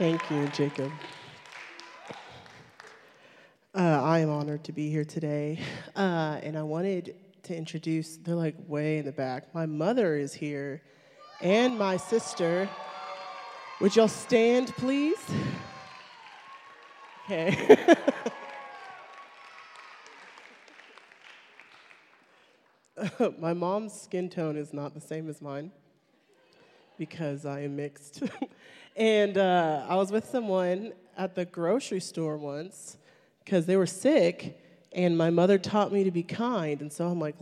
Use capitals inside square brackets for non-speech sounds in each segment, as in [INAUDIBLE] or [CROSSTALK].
Thank you, Jacob. Uh, I am honored to be here today, uh, and I wanted to introduce, they're like way in the back. My mother is here, and my sister. Would y'all stand, please? Okay. [LAUGHS] my mom's skin tone is not the same as mine because I am mixed. [LAUGHS] and uh, I was with someone at the grocery store once because they were sick, and my mother taught me to be kind. And so I'm like,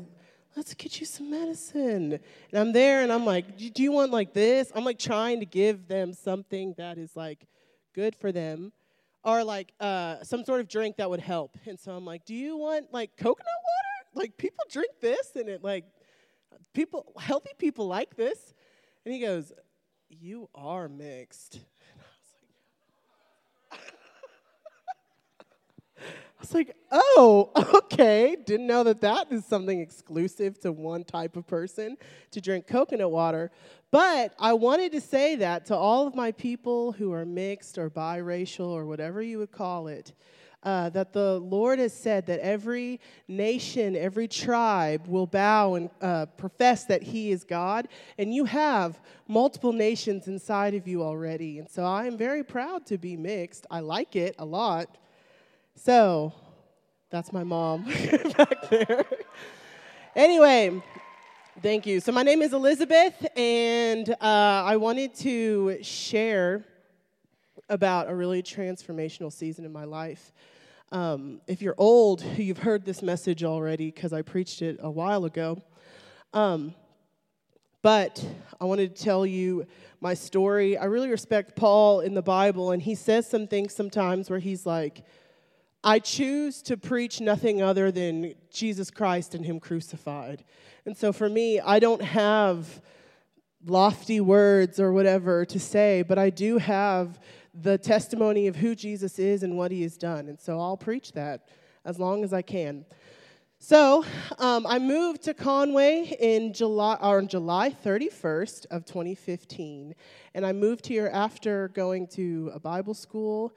let's get you some medicine. And I'm there, and I'm like, do you want like this? I'm like trying to give them something that is like good for them or like uh, some sort of drink that would help. And so I'm like, do you want like coconut water? Like people drink this, and it like people, healthy people like this. And he goes, you are mixed. [LAUGHS] [LAUGHS] I was like, oh, [LAUGHS] okay. Didn't know that that is something exclusive to one type of person to drink coconut water. But I wanted to say that to all of my people who are mixed or biracial or whatever you would call it. Uh, that the Lord has said that every nation, every tribe will bow and uh, profess that He is God, and you have multiple nations inside of you already. And so I am very proud to be mixed. I like it a lot. So, that's my mom [LAUGHS] back there. anyway, thank you. So, my name is Elizabeth, and uh, I wanted to share about a really transformational season in my life. Um, if you're old, you've heard this message already because I preached it a while ago. Um, but I wanted to tell you my story. I really respect Paul in the Bible, and he says some things sometimes where he's like, I choose to preach nothing other than Jesus Christ and Him crucified. And so for me, I don't have lofty words or whatever to say, but I do have the testimony of who Jesus is and what He has done. And so I'll preach that as long as I can. So um, I moved to Conway in July, on July 31st of 2015, and I moved here after going to a Bible school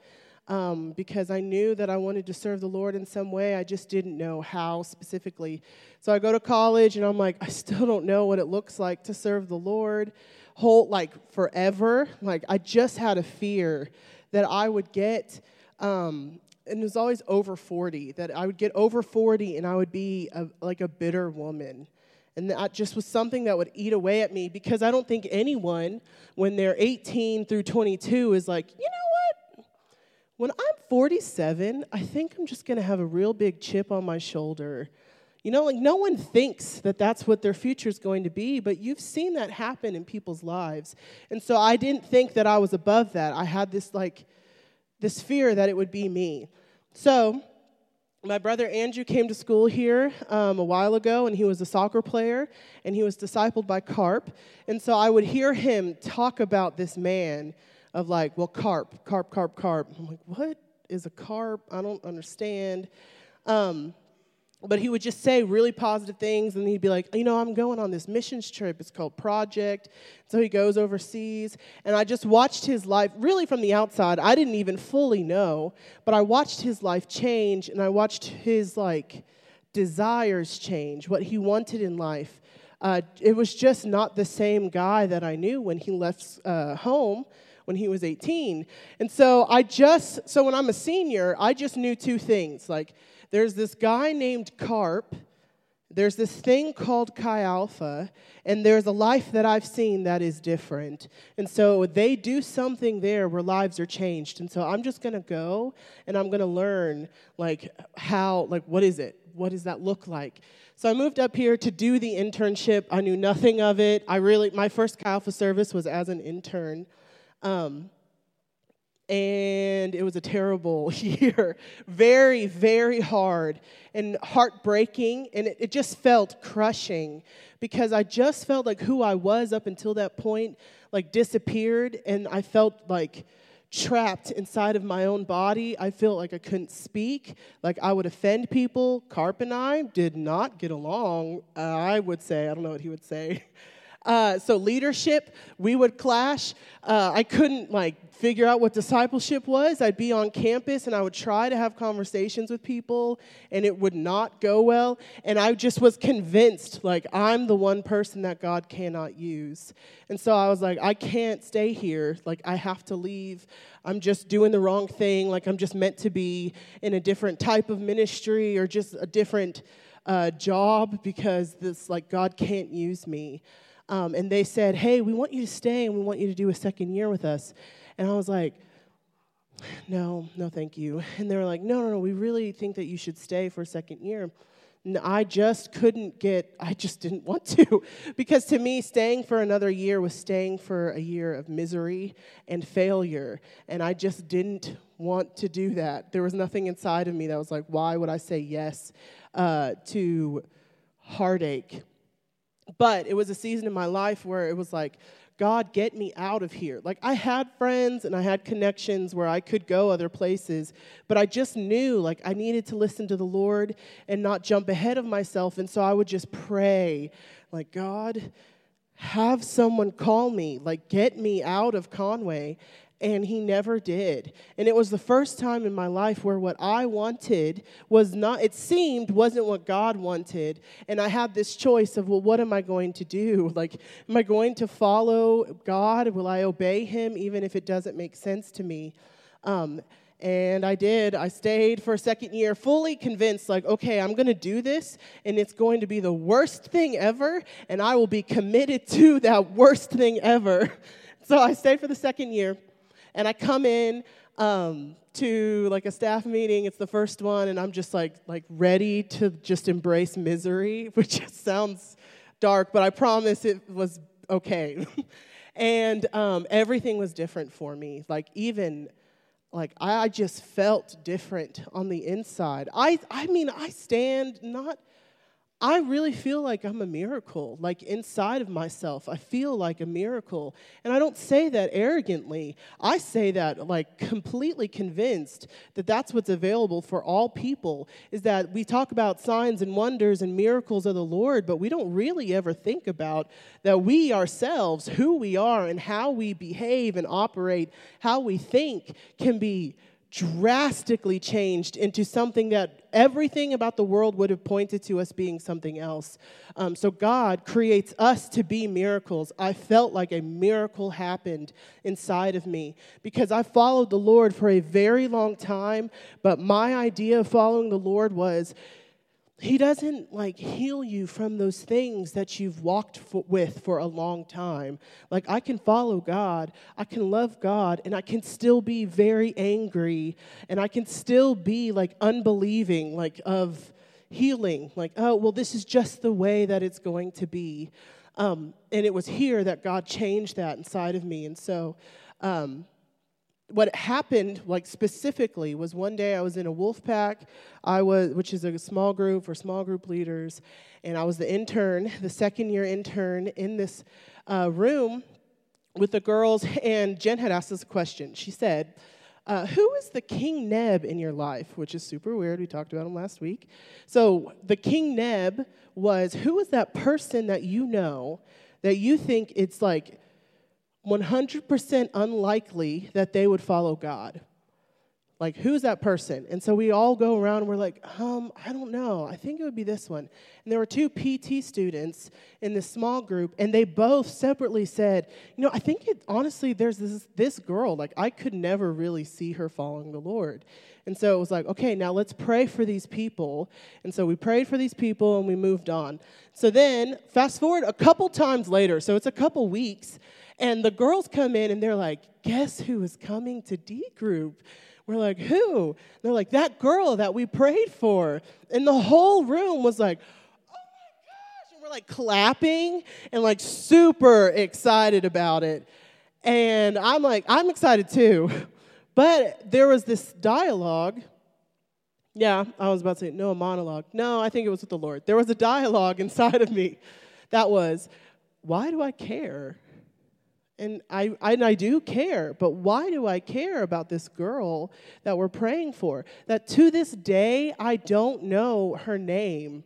um, because I knew that I wanted to serve the Lord in some way. I just didn't know how specifically. So I go to college and I'm like, I still don't know what it looks like to serve the Lord whole like forever. Like I just had a fear that I would get. Um, and it was always over 40 that i would get over 40 and i would be a, like a bitter woman and that just was something that would eat away at me because i don't think anyone when they're 18 through 22 is like you know what? when I'm 47, I think I'm just to have a real big chip on my shoulder. You know, like no one thinks that that's what their future is going to be, but you've seen that happen in people's lives. And so I didn't think that I was above that. I had this like this fear that it would be me. So my brother Andrew came to school here um, a while ago, and he was a soccer player, and he was discipled by Carp. And so I would hear him talk about this man of like, well, carp, carp, carp, carp. I'm like, what is a carp? I don't understand. Um, but he would just say really positive things, and he'd be like, you know, I'm going on this missions trip. It's called Project. So he goes overseas, and I just watched his life really from the outside. I didn't even fully know, but I watched his life change, and I watched his like desires change, what he wanted in life. Uh, it was just not the same guy that I knew when he left uh, home when he was 18. And so I just, so when I'm a senior, I just knew two things. Like, there's this guy named Carp, there's this thing called Chi Alpha, and there's a life that I've seen that is different. And so they do something there where lives are changed. And so I'm just gonna go and I'm gonna learn, like, how, like, what is it? What does that look like? So I moved up here to do the internship. I knew nothing of it. I really, my first Chi Alpha service was as an intern. Um, and it was a terrible [LAUGHS] year. very, very hard and heartbreaking. And it, it, just felt crushing because I just felt like who I was up until that point, like disappeared. And I felt like trapped inside of my own body. I felt like I couldn't speak, like I would offend people. Carp and I did not get along, uh, I would say. I don't know what he would say. [LAUGHS] Uh, so leadership, we would clash. Uh, I couldn't like figure out what discipleship was. I'd be on campus and I would try to have conversations with people, and it would not go well. And I just was convinced like I'm the one person that God cannot use. And so I was like, I can't stay here. Like I have to leave. I'm just doing the wrong thing. Like I'm just meant to be in a different type of ministry or just a different uh, job because this like God can't use me. Um, and they said, Hey, we want you to stay and we want you to do a second year with us. And I was like, No, no, thank you. And they were like, No, no, no, we really think that you should stay for a second year. And I just couldn't get, I just didn't want to. [LAUGHS] because to me, staying for another year was staying for a year of misery and failure. And I just didn't want to do that. There was nothing inside of me that was like, Why would I say yes uh, to heartache? But it was a season in my life where it was like, God, get me out of here. Like, I had friends and I had connections where I could go other places, but I just knew, like, I needed to listen to the Lord and not jump ahead of myself. And so I would just pray, like, God, have someone call me, like, get me out of Conway and he never did. And it was the first time in my life where what I wanted was not, it seemed, wasn't what God wanted. And I had this choice of, well, what am I going to do? [LAUGHS] Like, am I going to follow God? Will I obey him even if it doesn't make sense to me? Um, and I did. I stayed for a second year, fully convinced, like, okay, I'm going to do this, and it's going to be the worst thing ever, and I will be committed [LAUGHS] to that worst thing ever. [LAUGHS] So I stayed for the second year. And I come in um, to like a staff meeting. It's the first one, and I'm just like like ready to just embrace misery, [LAUGHS] which sounds dark, but I promise it was okay. [LAUGHS] and um, everything was different for me. Like even like I just felt different on the inside. I I mean I stand not I really feel like I'm a miracle. Like inside of myself, I feel like a miracle. And I don't say that arrogantly. I say that like completely convinced that that's what's available for all people is that we talk about signs and wonders and miracles of the Lord, but we don't really ever think about that we ourselves, who we are and how we behave and operate, how we think can be drastically changed into something that everything about the world would have pointed to us being something else. Um, so God creates us to be miracles. I felt like a miracle happened inside of me because I followed the Lord for a very long time, but my idea of following the Lord was he doesn't like heal you from those things that you've walked with for a long time. Like, I can follow God, I can love God, and I can still be very angry, and I can still be like unbelieving, like of healing. Like, oh, well, this is just the way that it's going to be. Um, and it was here that God changed that inside of me. And so, um, what happened, like specifically, was one day I was in a wolf pack, I was, which is a small group for small group leaders, and I was the intern, the second year intern in this uh, room with the girls. And Jen had asked us a question. She said, uh, "Who is the King Neb in your life?" Which is super weird. We talked about him last week. So the King Neb was who is that person that you know that you think it's like 100% unlikely that they would follow God. Like, who's that person? And so we all go around and we're like, um, I don't know. I think it would be this one. And there were two PT students in this small group, and they both separately said, you know, I think it honestly, there's this, this girl, like, I could never really see her following the Lord. And so it was like, okay, now let's pray for these people. And so we prayed for these people and we moved on. So then, fast forward a couple times later, so it's a couple weeks, and the girls come in and they're like, guess who is coming to D group? We're like, who? And they're like, that girl that we prayed for. And the whole room was like, oh my gosh. And we're like clapping and like super excited about it. And I'm like, I'm excited too. [LAUGHS] But there was this dialogue. Yeah, I was about to say, no, a monologue. No, I think it was with the Lord. There was a dialogue [LAUGHS] inside of me that was, why do I care? And I, and I do care, but why do I care about this girl that we're praying for? That to this day, I don't know her name,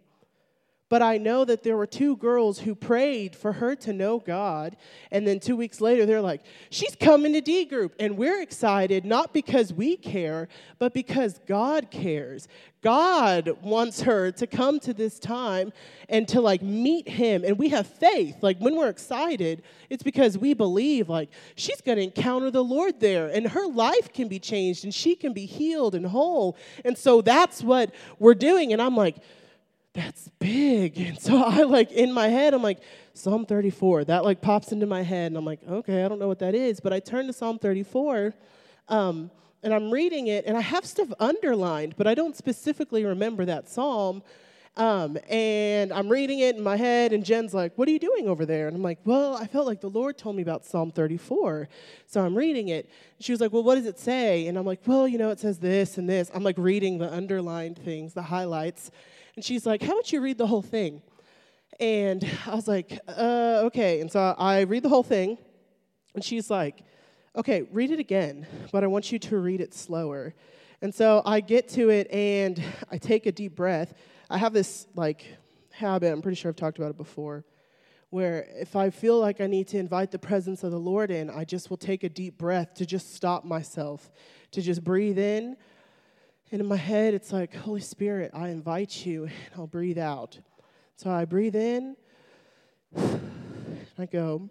But I know that there were two girls who prayed for her to know God. And then two weeks later, they're like, she's coming to D group. And we're excited, not because we care, but because God cares. God wants her to come to this time and to like meet him. And we have faith. Like when we're excited, it's because we believe like she's going to encounter the Lord there and her life can be changed and she can be healed and whole. And so that's what we're doing. And I'm like, that's big. [LAUGHS] And so I like in my head, I'm like, Psalm 34. That like pops into my head, and I'm like, okay, I don't know what that is. But I turn to Psalm 34, um, and I'm reading it, and I have stuff underlined, but I don't specifically remember that psalm. Um, and I'm reading it in my head, and Jen's like, What are you doing over there? And I'm like, Well, I felt like the Lord told me about Psalm 34. So I'm reading it. She was like, Well, what does it say? And I'm like, Well, you know, it says this and this. I'm like reading the underlined things, the highlights. And she's like, How about you read the whole thing? And I was like, uh, Okay. And so I read the whole thing. And she's like, Okay, read it again, but I want you to read it slower. And so I get to it and I take a deep breath. I have this like habit, I'm pretty sure I've talked about it before, where if I feel like I need to invite the presence of the Lord in, I just will take a deep breath to just stop myself, to just breathe in, and in my head, it's like, Holy Spirit, I invite you, and I'll breathe out. So I breathe in, [SIGHS] I go,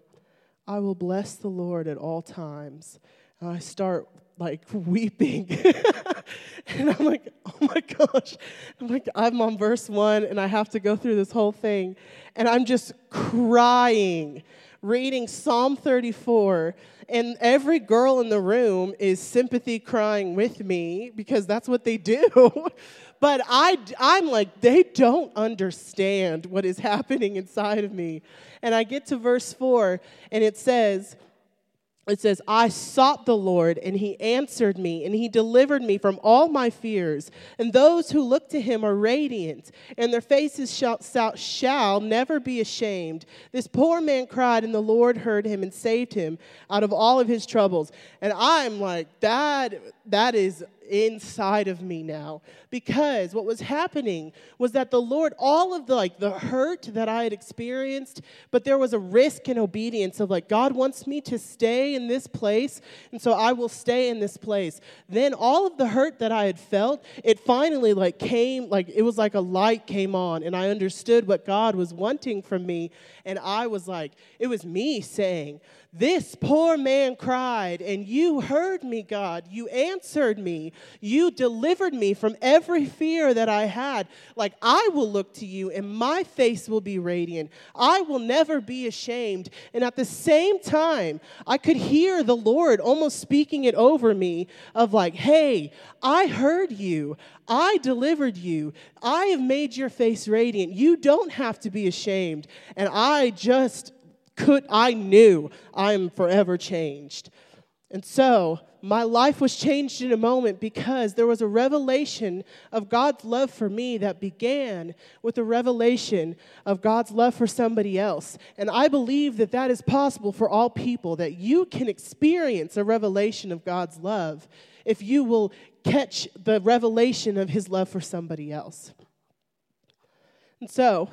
I will bless the Lord at all times. And I start like [LAUGHS] weeping. [LAUGHS] and I'm like, oh my gosh. I'm like, I'm on verse one and I have to go through this whole thing. And I'm just crying, reading Psalm 34 and every girl in the room is sympathy crying with me because that's what they do. [LAUGHS] but I, I'm like, they don't understand what is happening inside of me. And I get to verse 4, and it says, it says, I sought the Lord, and he answered me, and he delivered me from all my fears. And those who look to him are radiant, and their faces shall, shall, never be ashamed. This poor man cried, and the Lord heard him and saved him out of all of his troubles. And I'm like, that, that is inside of me now. Because what was happening was that the lord all of the like the hurt that i had experienced but there was a risk and obedience of like god wants me to stay in this place and so i will stay in this place. Then all of the hurt that i had felt it finally like came like it was like a light came on and i understood what god was wanting from me and i was like it was me saying this poor man cried, and you heard me, God. You answered me. You delivered me from every fear that I had. Like, I will look to you, and my face will be radiant. I will never be ashamed. And at the same time, I could hear the Lord almost speaking it over me of, like, hey, I heard you. I delivered you. I have made your face radiant. You don't have to be ashamed. And I just could I knew I'm forever changed. And so my life was changed in a moment because there was a revelation of God's love for me that began with a revelation of God's love for somebody else. And I believe that that is possible for all people, that you can experience a revelation of God's love if you will catch the revelation of his love for somebody else. And so,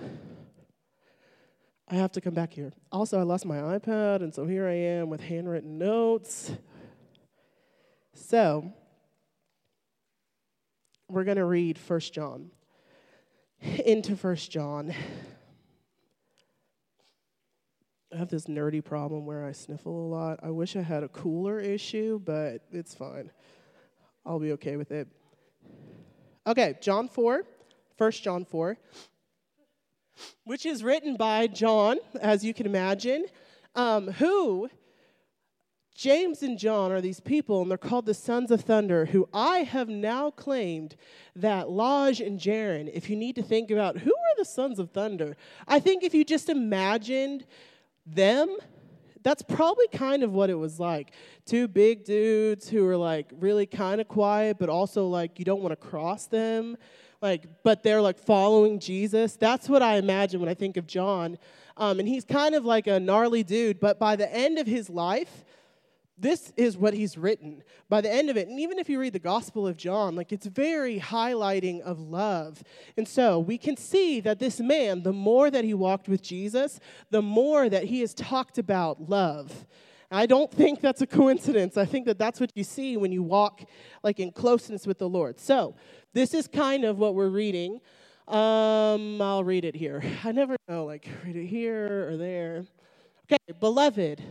I have to come back here. Also, I lost my iPad, and so here I am with handwritten notes. So, we're going to read First John. Into First John. I have this nerdy problem where I sniffle a lot. I wish I had a cooler issue, but it's fine. I'll be okay with it. Okay, John 4, 1 John 4 which is written by John, as you can imagine, um, who, James and John are these people, and they're called the sons of thunder, who I have now claimed that Lodge and Jaron, if you need to think about who are the sons of thunder, I think if you just imagined them, that's probably kind of what it was like. Two big dudes who are like really kind of quiet, but also like you don't want to cross them like, but they're like following Jesus. That's what I imagine when I think of John. Um, and he's kind of like a gnarly dude, but by the end of his life, this is what he's written by the end of it. And even if you read the Gospel of John, like it's very highlighting of love. And so we can see that this man, the more that he walked with Jesus, the more that he has talked about love. I don't think that's a coincidence. I think that that's what you see when you walk like in closeness with the Lord. So, this is kind of what we're reading. Um, I'll read it here. I never know, like, read it here or there. Okay, beloved,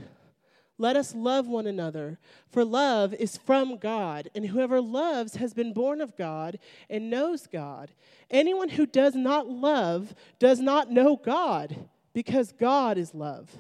let us love one another, for love is from God, and whoever loves has been born of God and knows God. Anyone who does not love does not know God, because God is love.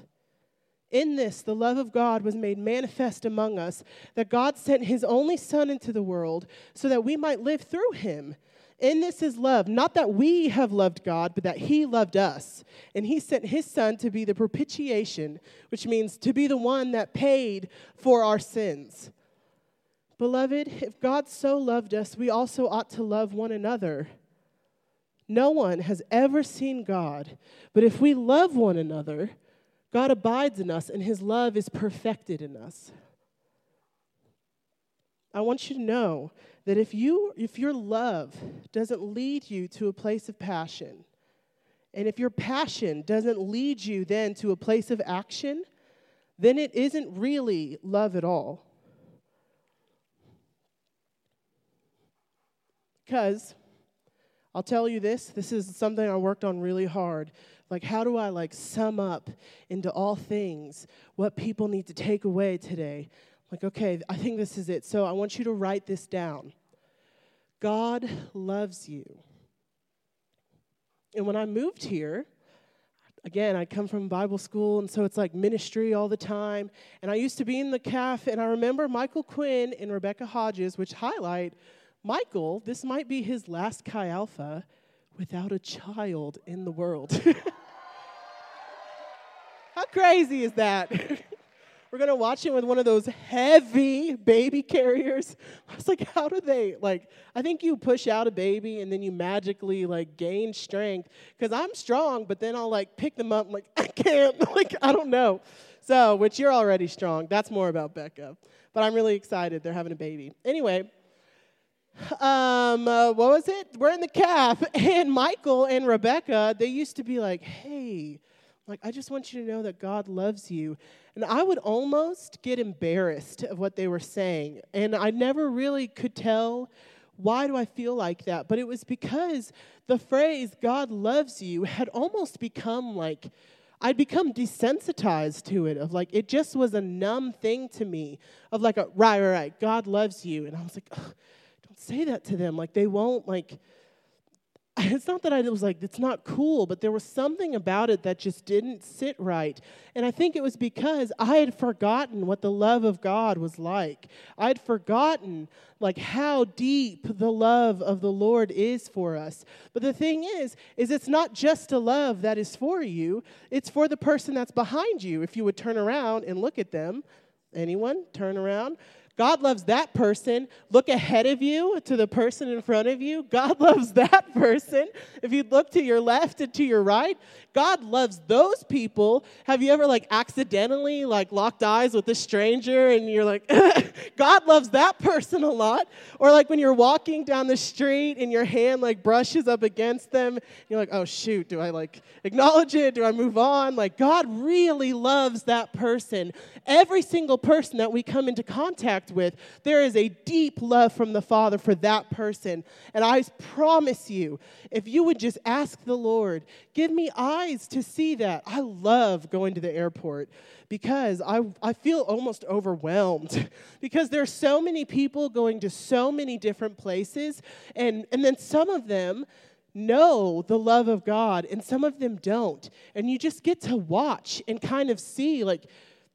In this, the love of God was made manifest among us, that God sent his only Son into the world so that we might live through him. In this is love, not that we have loved God, but that He loved us. And He sent His Son to be the propitiation, which means to be the one that paid for our sins. Beloved, if God so loved us, we also ought to love one another. No one has ever seen God, but if we love one another, God abides in us and His love is perfected in us. I want you to know that if you if your love doesn't lead you to a place of passion, and if your passion doesn't lead you then to a place of action, then it isn't really love at all. Because I'll tell you this, this is something I worked on really hard. Like how do I like sum up into all things what people need to take away today? Like, okay, I think this is it. So I want you to write this down. God loves you. And when I moved here, again, I come from Bible school, and so it's like ministry all the time. And I used to be in the calf, and I remember Michael Quinn and Rebecca Hodges, which highlight Michael, this might be his last Chi Alpha without a child in the world. [LAUGHS] How crazy is that? [LAUGHS] We're gonna watch it with one of those heavy baby carriers. I was like, how do they like? I think you push out a baby and then you magically like gain strength. Because I'm strong, but then I'll like pick them up. Like [LAUGHS] I can't. [LAUGHS] like I don't know. So, which you're already strong. That's more about Becca. But I'm really excited. They're having a baby. Anyway. Um, uh, what was it? We're in the calf, and Michael and Rebecca, they used to be like, hey, like, I just want you to know that God loves you. And I would almost get embarrassed of what they were saying. And I never really could tell why do I feel like that. But it was because the phrase, God loves you, had almost become like, I'd become desensitized to it, of like, it just was a numb thing to me, of like, a, right, right, right, God loves you. And I was like, don't say that to them. Like, they won't, like, [LAUGHS] it's not that I was like, it's not cool, but there was something about it that just didn't sit right. And I think it was because I had forgotten what the love of God was like. I'd forgotten like how deep the love of the Lord is for us. But the thing is, is it's not just a love that is for you, it's for the person that's behind you. If you would turn around and look at them, anyone turn around? God loves that person. Look ahead of you to the person in front of you. God [LAUGHS] loves that person. If you look to your left and to your right, God loves those people. Have you ever like accidentally like locked eyes with a stranger and you're like, [LAUGHS] God loves that person a lot? Or like when you're walking down the street and your hand like brushes up against them, you're like, oh shoot, do I like acknowledge it? Do I move on? Like God really loves that person. Every single person that we come into contact with, there is a deep love from the Father for that person. And I promise you, if you would just ask the Lord, give me eyes to see that. I love going to the airport because I, I feel almost overwhelmed [LAUGHS] because there are so many people going to so many different places, and, and then some of them know the love of God and some of them don't. And you just get to watch and kind of see, like,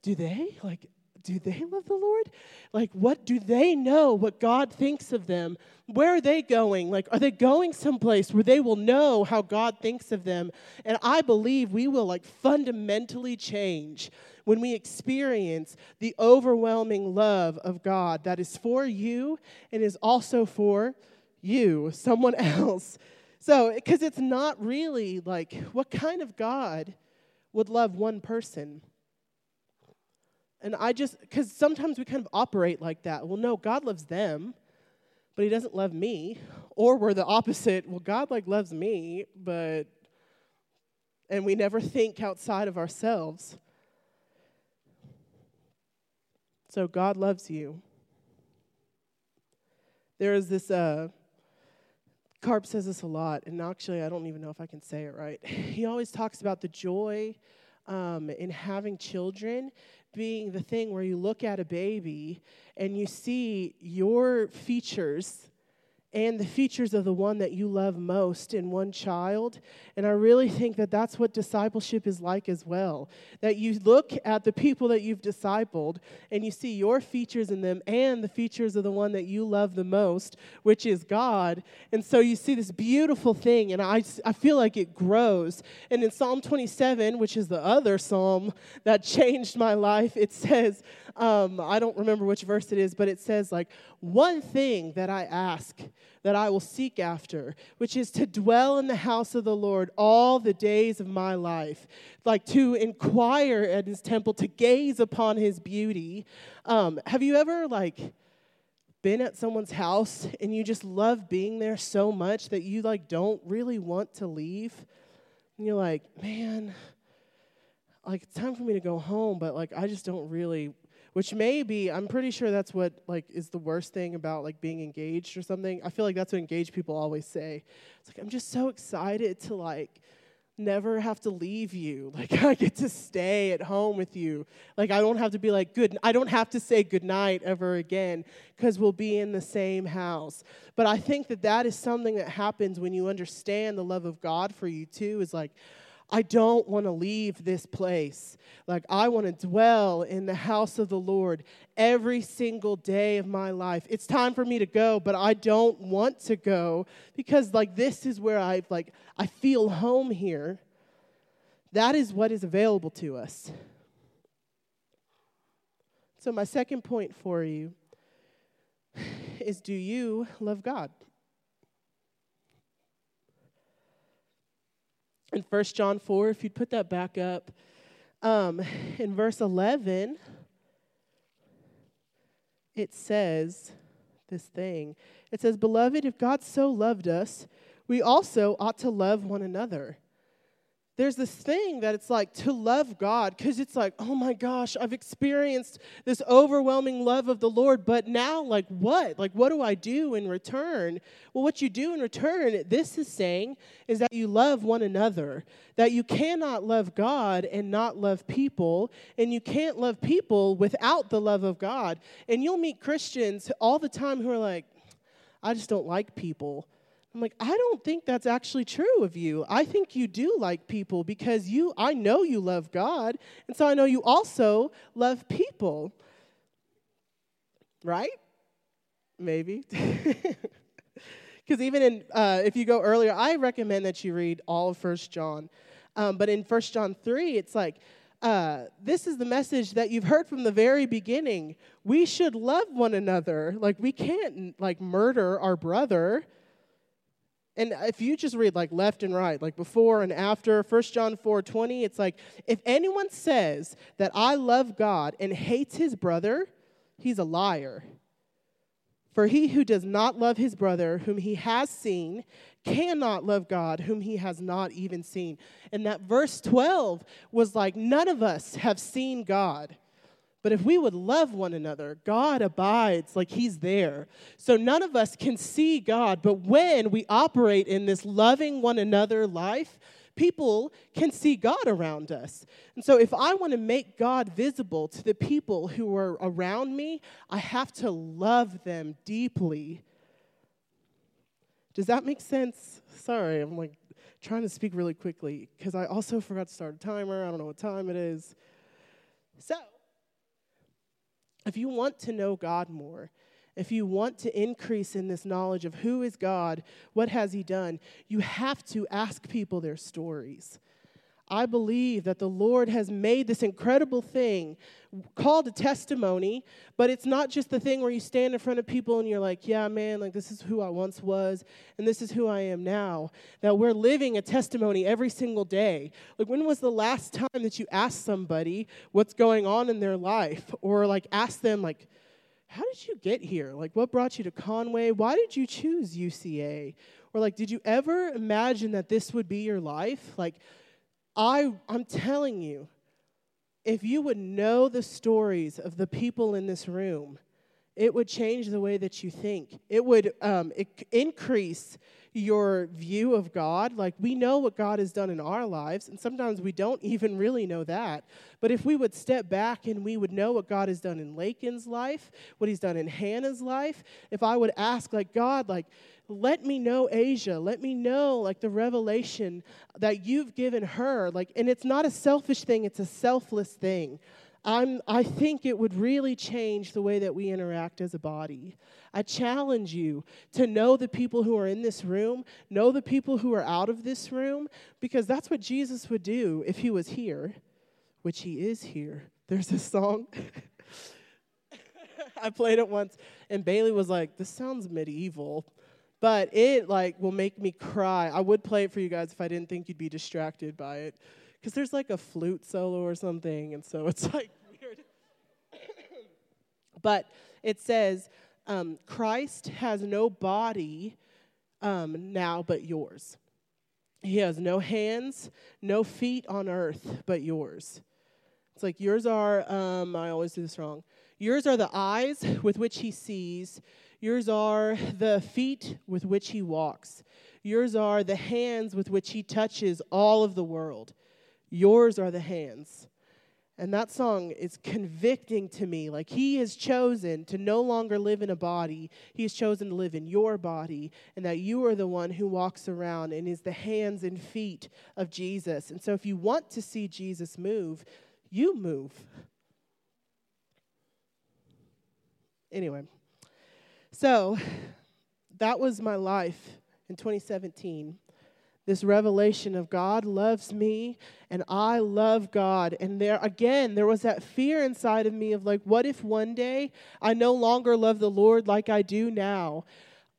do they? Like, do they love the Lord? Like, what do they know what God thinks of them? Where are they going? Like, are they going someplace where they will know how God thinks of them? And I believe we will, like, fundamentally change when we experience the overwhelming love of God that is for you and is also for you, someone [LAUGHS] else. So, because it's not really like, what kind of God would love one person? And I just, because sometimes we kind of operate like that. Well, no, God loves them, but He doesn't love me. Or we're the opposite. Well, God like loves me, but, and we never think outside of ourselves. So God loves you. There is this, uh, Carp says this a lot, and actually, I don't even know if I can say it right. He always talks about the joy um, in having children being the thing where you look at a baby and you see your features and the features of the one that you love most in one child. And I really think that that's what discipleship is like as well. That you look at the people that you've discipled and you see your features in them and the features of the one that you love the most, which is God. And so you see this beautiful thing, and I, I feel like it grows. And in Psalm 27, which is the other psalm that [LAUGHS] changed my life, it says, um, I don't remember which verse it is, but it says, like, one thing that I ask that I will seek after, which is to dwell in the house of the Lord all the days of my life, like to inquire at his temple, to gaze upon his beauty. Um, have you ever, like, been at someone's house and you just love being there so much that you like don't really want to leave and you're like man like it's time for me to go home but like i just don't really which may be i'm pretty sure that's what like is the worst thing about like being engaged or something. I feel like that's what engaged people always say. It's like i'm just so excited to like never have to leave you. [LAUGHS] Like i get to stay at home with you. Like i don't have to be like good i don't have to say goodnight ever again because we'll be in the same house. But i think that that is something that happens when you understand the love of god for you too is like I don't want to leave this place. Like, I want to dwell in the house of the Lord every single day of my life. It's time for me to go, but I don't want to go because, like, this is where I, like, I feel home here. That is what is available to us. So, my second point for you is do you love God? In 1 John 4, if you'd put that back up, um, in verse 11, it says this thing. It says, Beloved, if God so loved us, we also ought to love one another there's this thing that it's like to love God because it's like, oh my gosh, I've experienced this overwhelming love of the Lord, but now, like, what? Like, what do I do in return? Well, what you do in return, this is saying, is that you love one another, that you cannot love God and not love people, and you can't love people without the love of God. And you'll meet Christians all the time who are like, I just don't like people. I'm like, I don't think that's actually true of you. I think you do like people because you I know you love God, and so I know you also love people. Right? Maybe. [LAUGHS] Because even in, uh, if you go earlier, I recommend that you read all of First John. Um, but in First John 3, it's like, uh, this is the message that you've heard from the very beginning. We should love one another. Like, we can't, like, murder our brother and if you just read like left and right, like before and after, 1 John 4 20, it's like, if anyone says that I love God and hates his brother, he's a liar. For he who does not love his brother, whom he has seen, cannot love God, whom he has not even seen. And that verse 12 was like, none of us have seen God. But if we would love one another, God abides like He's there. So none of us can see God, but when we operate in this loving one another life, people can see God around us. And so if I want to make God visible to the people who are around me, I have to love them deeply. Does that make sense? Sorry, I'm like trying to speak really quickly because I also forgot to start a timer. I don't know what time it is. So, if you want to know God more, if you want to increase in this knowledge of who is God, what has He done, you have to ask people their stories. I believe that the Lord has made this incredible thing called a testimony, but it's not just the thing where you stand in front of people and you're like, yeah, man, like this is who I once was and this is who I am now. That we're living a testimony every single day. Like, when was the last time that you asked somebody what's going on in their life or like asked them, like, how did you get here? Like, what brought you to Conway? Why did you choose UCA? Or like, did you ever imagine that this would be your life? Like, I, I'm telling you, if you would know the stories of the people in this room, it would change the way that you think. It would um, it increase your view of God. Like, we know what God has done in our lives, and sometimes we don't even really know that. But if we would step back and we would know what God has done in Lakin's life, what He's done in Hannah's life, if I would ask, like, God, like, let me know Asia. Let me know, like, the revelation that you've given her. Like, and it's not a selfish thing, it's a selfless thing. I'm, I think it would really change the way that we interact as a body. I challenge you to know the people who are in this room, know the people who are out of this room, because that's what Jesus would do if he was here, which he is here. There's a song. [LAUGHS] I played it once, and Bailey was like, This sounds medieval but it like will make me cry. I would play it for you guys if I didn't think you'd be distracted by it, because there's like a flute solo or something, and so it's like. But it says, um, Christ has no body um, now but yours. He has no hands, no feet on earth but yours. It's like yours are, um, I always do this wrong. Yours are the eyes with which he sees. Yours are the feet with which he walks. Yours are the hands with which he touches all of the world. Yours are the hands. And that song is convicting to me. Like he has chosen to no longer live in a body, he has chosen to live in your body, and that you are the one who walks around and is the hands and feet of Jesus. And so if you want to see Jesus move, you move. Anyway. So that was my life in 2017. This revelation of God loves me and I love God. And there again, there was that fear inside of me of like, what if one day I no longer love the Lord like I do now?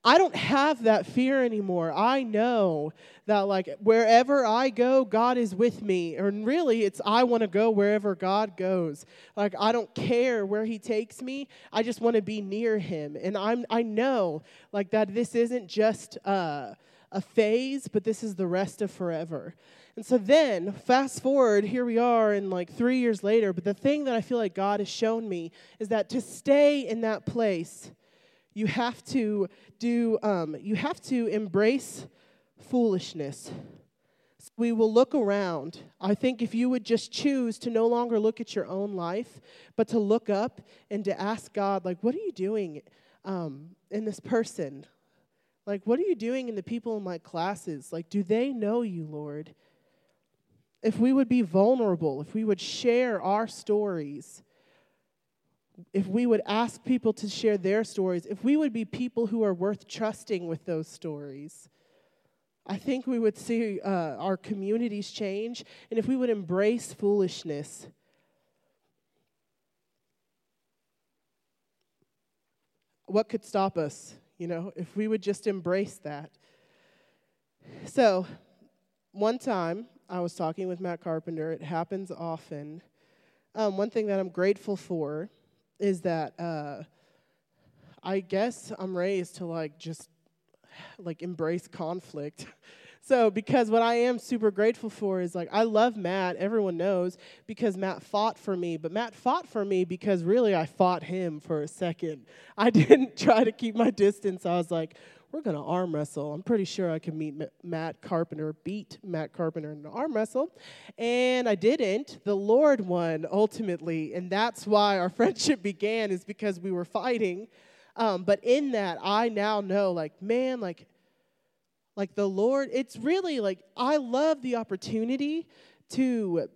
I don't have that fear anymore. I know that, like, wherever I go, God is with me. And really, it's I want to go wherever God goes. Like, I don't care where He takes me. I just want to be near Him. And I'm, I know, like, that this isn't just uh, a phase, but this is the rest of forever. And so then, fast forward, here we are, and like three years later. But the thing that I feel like God has shown me is that to stay in that place, you have to do, um, you have to embrace foolishness. So we will look around. I think if you would just choose to no longer look at your own life, but to look up and to ask God, like, what are you doing um, in this person? Like, what are you doing in the people in my classes? Like, do they know you, Lord? If we would be vulnerable, if we would share our stories, if we would ask people to share their stories, if we would be people who are worth trusting with those stories, I think we would see uh, our communities change. And if we would embrace foolishness, what could stop us? You know, if we would just embrace that. So, one time I was talking with Matt Carpenter. It happens often. Um, one thing that I'm grateful for is that uh, I guess I'm raised to like just like embrace conflict. [LAUGHS] so because what I am super grateful for is like I love Matt, everyone knows, because Matt fought for me, but Matt fought for me because really I fought him for a second. [LAUGHS] I didn't try to keep my distance. I was like, we're going to arm wrestle. I'm pretty sure I can meet Matt Carpenter, beat Matt Carpenter in an arm wrestle. And I didn't. The Lord won ultimately. And that's why our [LAUGHS] friendship began, is because we were fighting. Um, but in that, I now know, like, man, like, like the Lord, it's really like, I love the opportunity to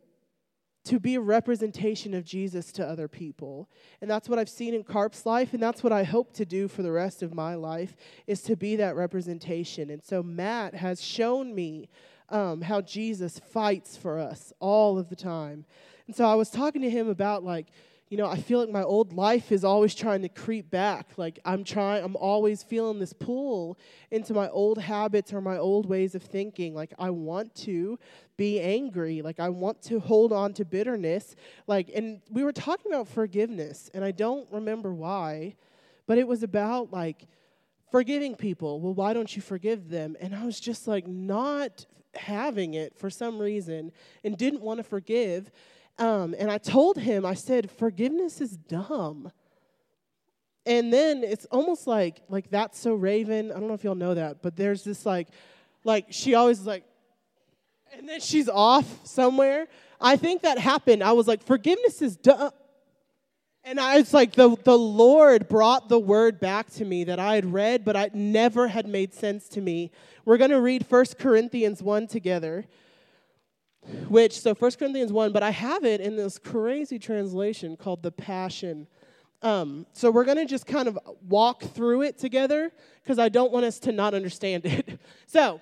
to be a representation of Jesus to other people. And that's what I've seen in Carp's life, and that's what I hope to do for the rest of my life, is to be that representation. And so Matt has shown me um, how Jesus fights for us all of the time. And so I was talking to him about like, you know, I feel like my old life is always trying to creep back. Like I'm trying, I'm always feeling this pull into my old habits or my old ways of thinking. Like I want to be angry. Like I want to hold on to bitterness. Like, and we were talking about forgiveness, and I don't remember why, but it was about like forgiving people. Well, why don't you forgive them? And I was just like not having it for some reason and didn't want to forgive. Um, and I told him, I said, forgiveness is dumb. And then it's almost like like that's so Raven. I don't know if y'all know that, but there's this like like she always like and then she's off somewhere. I think that happened. I was like, forgiveness is dumb. And I was like, the, the Lord brought the word back to me that I had read, but it never had made sense to me. We're going to read 1 Corinthians 1 together which so 1 corinthians 1 but i have it in this crazy translation called the passion. Um, so we're going to just kind of walk through it together because i don't want us to not understand it. [LAUGHS] So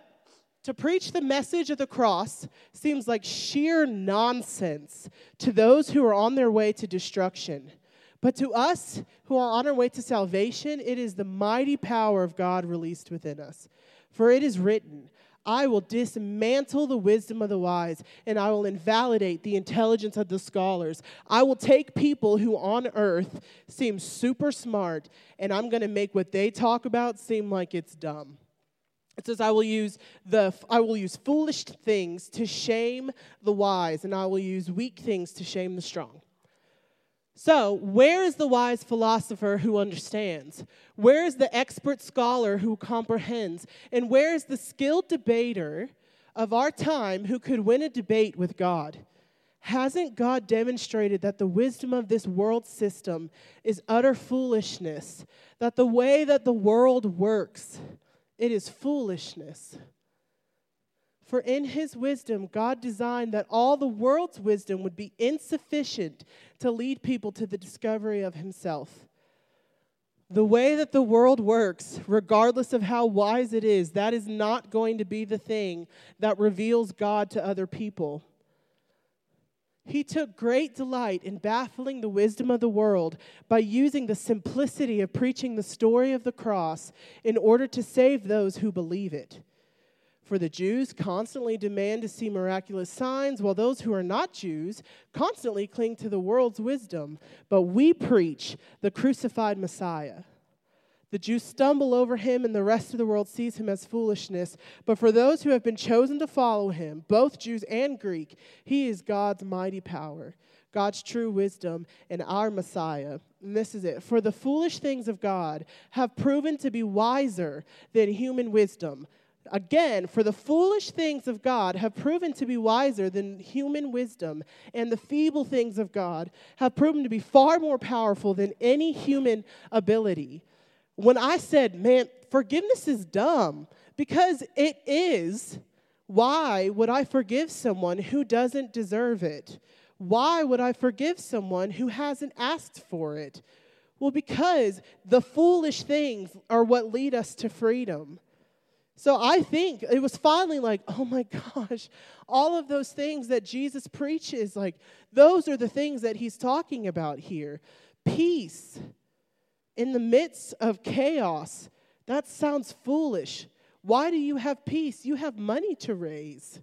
to preach the message of the cross seems like sheer nonsense to those who are on their way to destruction. But to us who are on our way to salvation it is the mighty power of god released within us. For it is written I will dismantle the wisdom of the wise, and I will invalidate the intelligence of the scholars. I will take people who on earth seem super smart, and I'm going to make what they talk about seem like it's dumb. It says, I will use the I will use foolish things to shame the wise, and I will use weak things to shame the strong. So, where is the wise philosopher who understands? Where is the expert scholar who comprehends? And where is the skilled debater of our time who could win a debate with God? Hasn't God demonstrated that the wisdom of this world system is utter foolishness? That the way that the world works, it is foolishness. For in his wisdom, God designed that all the world's wisdom would be insufficient to lead people to the discovery of himself. The way that the world works, regardless of how wise it is, that is not going to be the thing that reveals God to other people. He took great delight in baffling the wisdom of the world by using the simplicity of preaching the story of the cross in order to save those who believe it. For the Jews constantly demand to see miraculous signs, while those who are not Jews constantly cling to the world's wisdom. But we preach the crucified Messiah. The Jews stumble over him, and the rest of the world sees him as foolishness. But for those who have been chosen to follow him, both Jews and Greek, he is God's mighty power, God's true wisdom, and our Messiah. And this is it. For the foolish things of God have proven to be wiser than human wisdom Again, for the foolish things of God have proven to be wiser than human wisdom, and the feeble things of God have proven to be far more powerful than any human ability. When I said, man, forgiveness is dumb, because it is, why would I forgive someone who doesn't deserve it? Why would I forgive someone who hasn't asked for it? Well, because the foolish things are what lead us to freedom. So I think it was finally like, oh my gosh, all of those things that Jesus preaches, like, those are the things that he's talking about here. Peace in the midst of chaos. That sounds foolish. Why do you have peace? You have money to raise.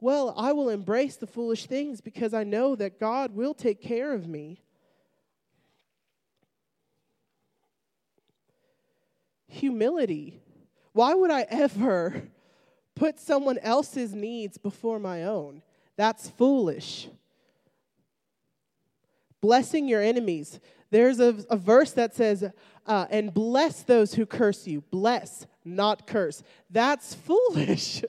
Well, I will embrace the foolish things because I know that God will take care of me. Humility why would I ever put someone else's needs before my own? That's foolish. Blessing your enemies. There's a, a verse that says, uh, and bless those who curse you. Bless, not curse. That's foolish.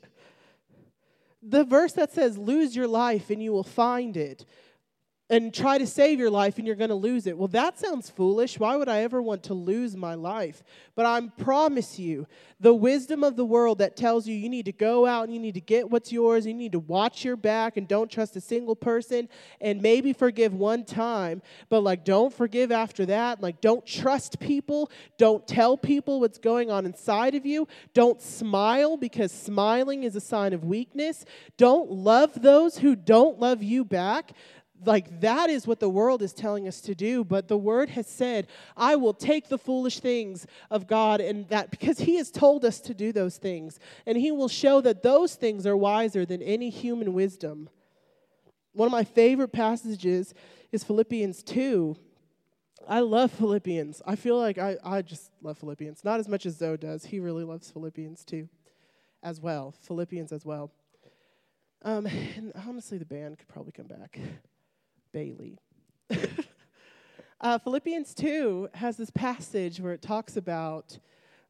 [LAUGHS] the verse that says, lose your life and you will find it. And try to save your life and you're going to lose it. Well, that sounds foolish. Why would I ever want to lose my life? But I promise you, the wisdom of the world that tells you you need to go out and you need to get what's yours, you need to watch your back and don't trust a single person and maybe forgive one time, but like don't forgive after that. Like don't trust people, don't tell people what's going on inside of you, don't smile because smiling is a sign of weakness, don't love those who don't love you back like that is what the world is telling us to do but the word has said i will take the foolish things of god and that because he has told us to do those things and he will show that those things are wiser than any human wisdom. One of my favorite passages is philippians 2 i love philippians. I feel like i, I just love philippians not as much as zoe does. He really loves philippians too as well philippians as well. Um, and honestly the band could probably come back Bailey. [LAUGHS] uh, Philippians 2 has this passage where it talks about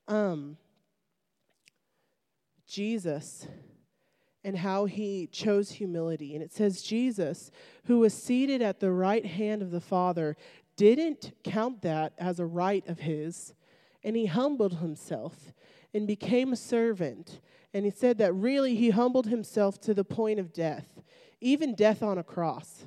um, Jesus and how he chose humility. And it says, Jesus, who was seated at the right hand of the Father, didn't count that as a right of his, and he humbled himself and became a servant. And he said that really he humbled himself to the point of death, even death on a cross.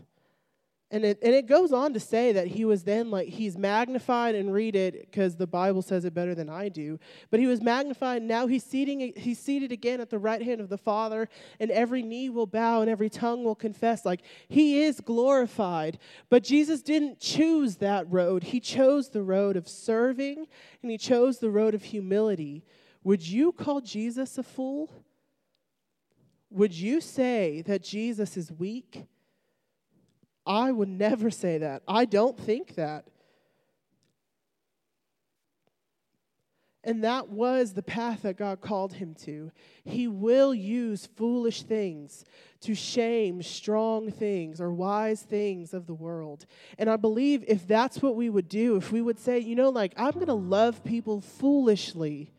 And it, and it goes on to say that he was then like, he's magnified and read it because the Bible says it better than I do. But he was magnified, and now he's, seating, he's seated again at the right hand of the Father, and every knee will bow and every tongue will confess. Like, he is glorified. But Jesus didn't choose that road, he chose the road of serving, and he chose the road of humility. Would you call Jesus a fool? Would you say that Jesus is weak? I would never say that. I don't think that. And that was the path that God called him to. He will use foolish things to shame strong things or wise things of the world. And I believe if that's what we would do, if we would say, you know, like, I'm going to love people foolishly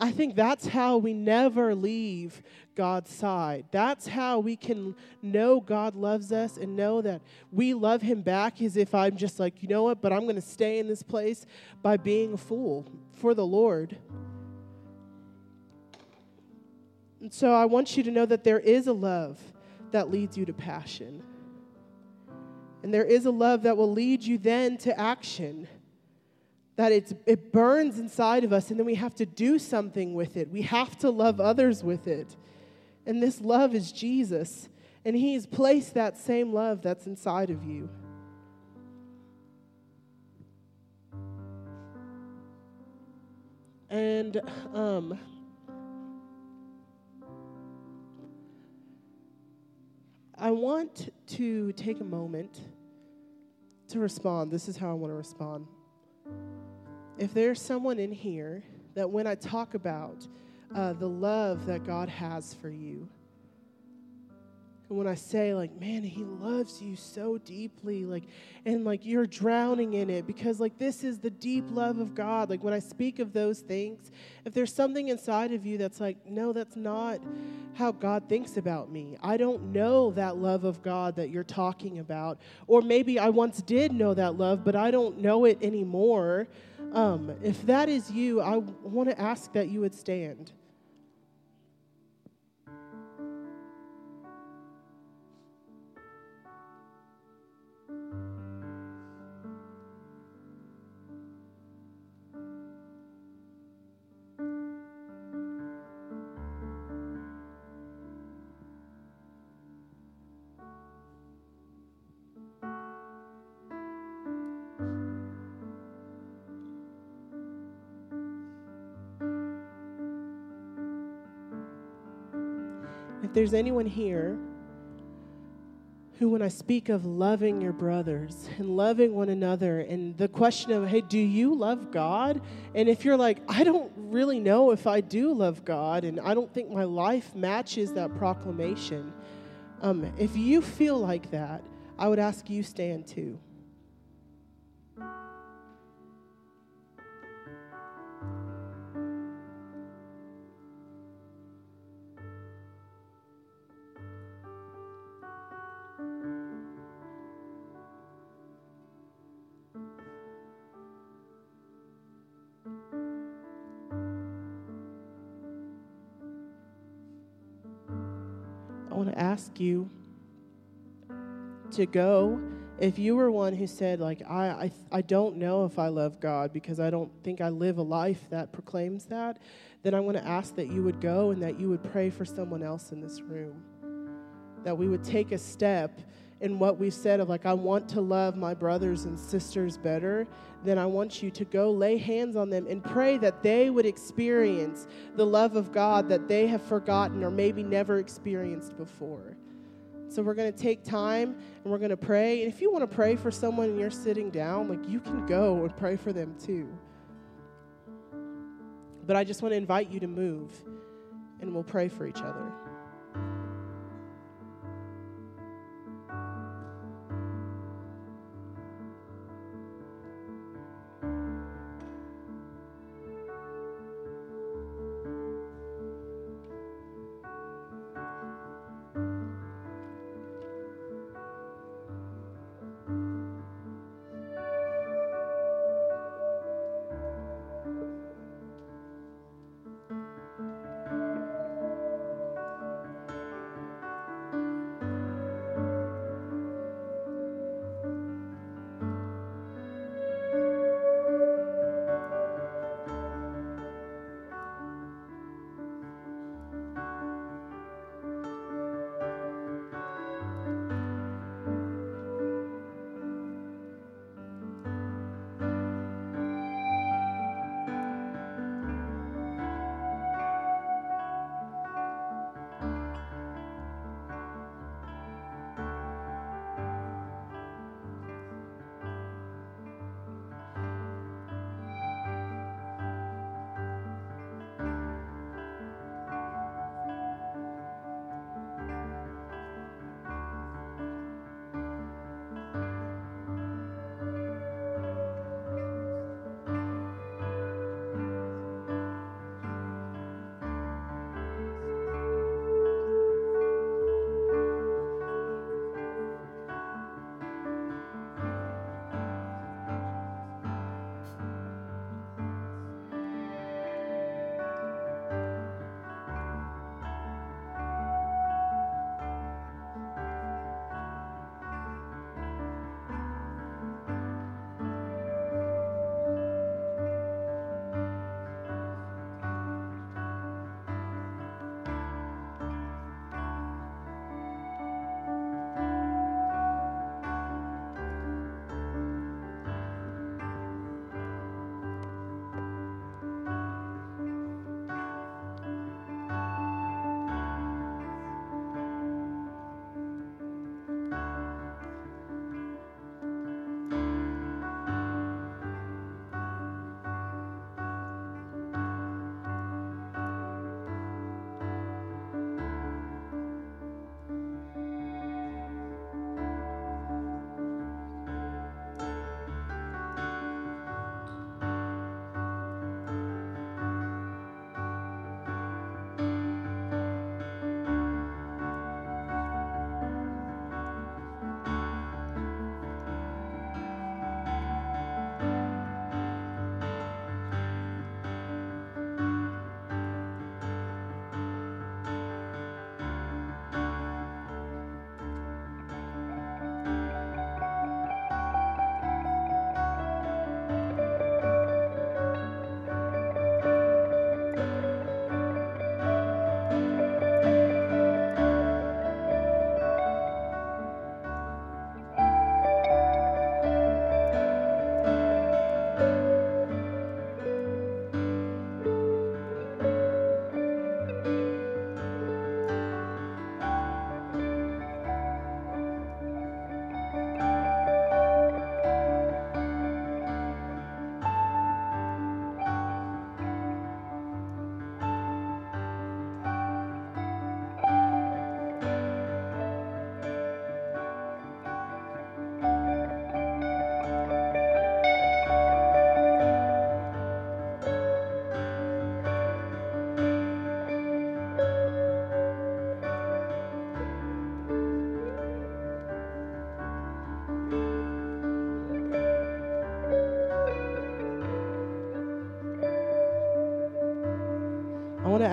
I think that's how we never leave God's side. That's how we can know God loves us and know that we love Him back as if I'm just like, you know what, but I'm going to stay in this place by being a fool for the Lord. And so I want you to know that there is a love that leads you to passion. And there is a love that will lead you then to action that it's, it burns inside of us, and then we have to do something with it. We have to love others with it. And this love is Jesus, and He's placed that same love that's inside of you. And um, I want to take a moment to respond. This is how I want to respond if there's someone in here that when I talk about uh, the love that God has for you, and when I say, like, man, he loves you so deeply, like, and like you're drowning in it because, like, this is the deep love of God. Like, when I speak of those things, if there's something inside of you that's like, no, that's not how God thinks about me, I don't know that love of God that you're talking about. Or maybe I once did know that love, but I don't know it anymore. Um, if that is you, I want to ask that you would stand. If there's anyone here who, when I speak of loving your brothers and loving one another, and the question of, hey, do you love God? And if you're like, I don't really know if I do love God, and I don't think my life matches that proclamation, um, if you feel like that, I would ask you stand too. You to go. If you were one who said, like, I, I, I don't know if I love God because I don't think I live a life that proclaims that, then i want to ask that you would go and that you would pray for someone else in this room. That we would take a step in what we said of, like, I want to love my brothers and sisters better, then I want you to go lay hands on them and pray that they would experience the love of God that they have forgotten or maybe never experienced before. So we're going to take time and we're going to pray. And if you want to pray for someone and you're sitting down, like you can go and pray for them too. But I just want to invite you to move and we'll pray for each other.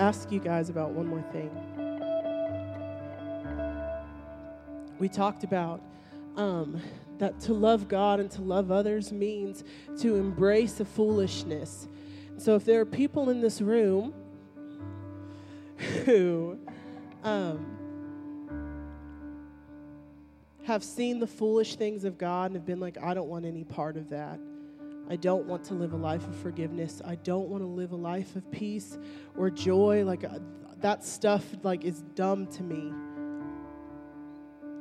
Ask you guys about one more thing. we talked about um, that to love God and to love others means to embrace the foolishness. So if there are people in this room who um, have seen the foolish things of God and have been like, I don't want any part of that. I don't want to live a life of forgiveness. I don't want to live a life of peace or joy. Like uh, that stuff like is dumb to me.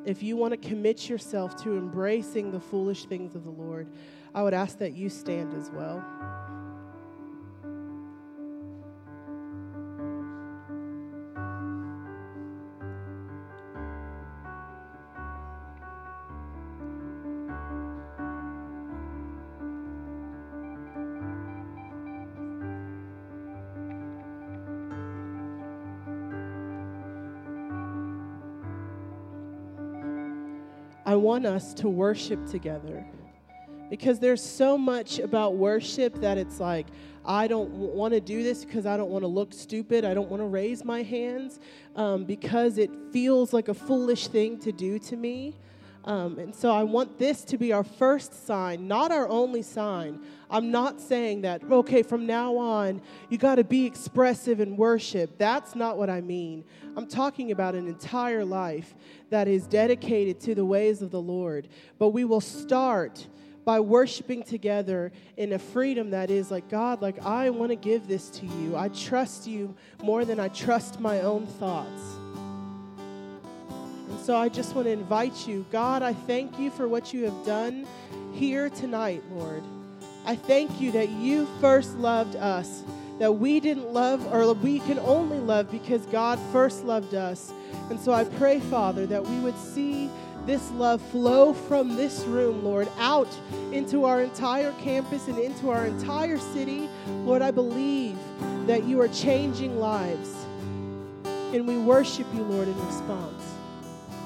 If you want to commit yourself to embracing the foolish things of the Lord, I would ask that you stand as well. Want us to worship together. Because there's so much about worship that it's like, I don't want to do this because I don't want to look stupid. I don't want to raise my hands um, because it feels like a foolish thing to do to me. Um, and so I want this to be our first sign, not our only sign. I'm not saying that, okay, from now on, you got to be expressive in worship. That's not what I mean. I'm talking about an entire life that is dedicated to the ways of the Lord. But we will start by worshiping together in a freedom that is like, God, like, I want to give this to you. I trust you more than I trust my own thoughts. So I just want to invite you, God, I thank you for what you have done here tonight, Lord. I thank you that you first loved us, that we didn't love, or we can only love because God first loved us. And so I pray, Father, that we would see this love flow from this room, Lord, out into our entire campus and into our entire city. Lord, I believe that you are changing lives. And we worship you, Lord, in response.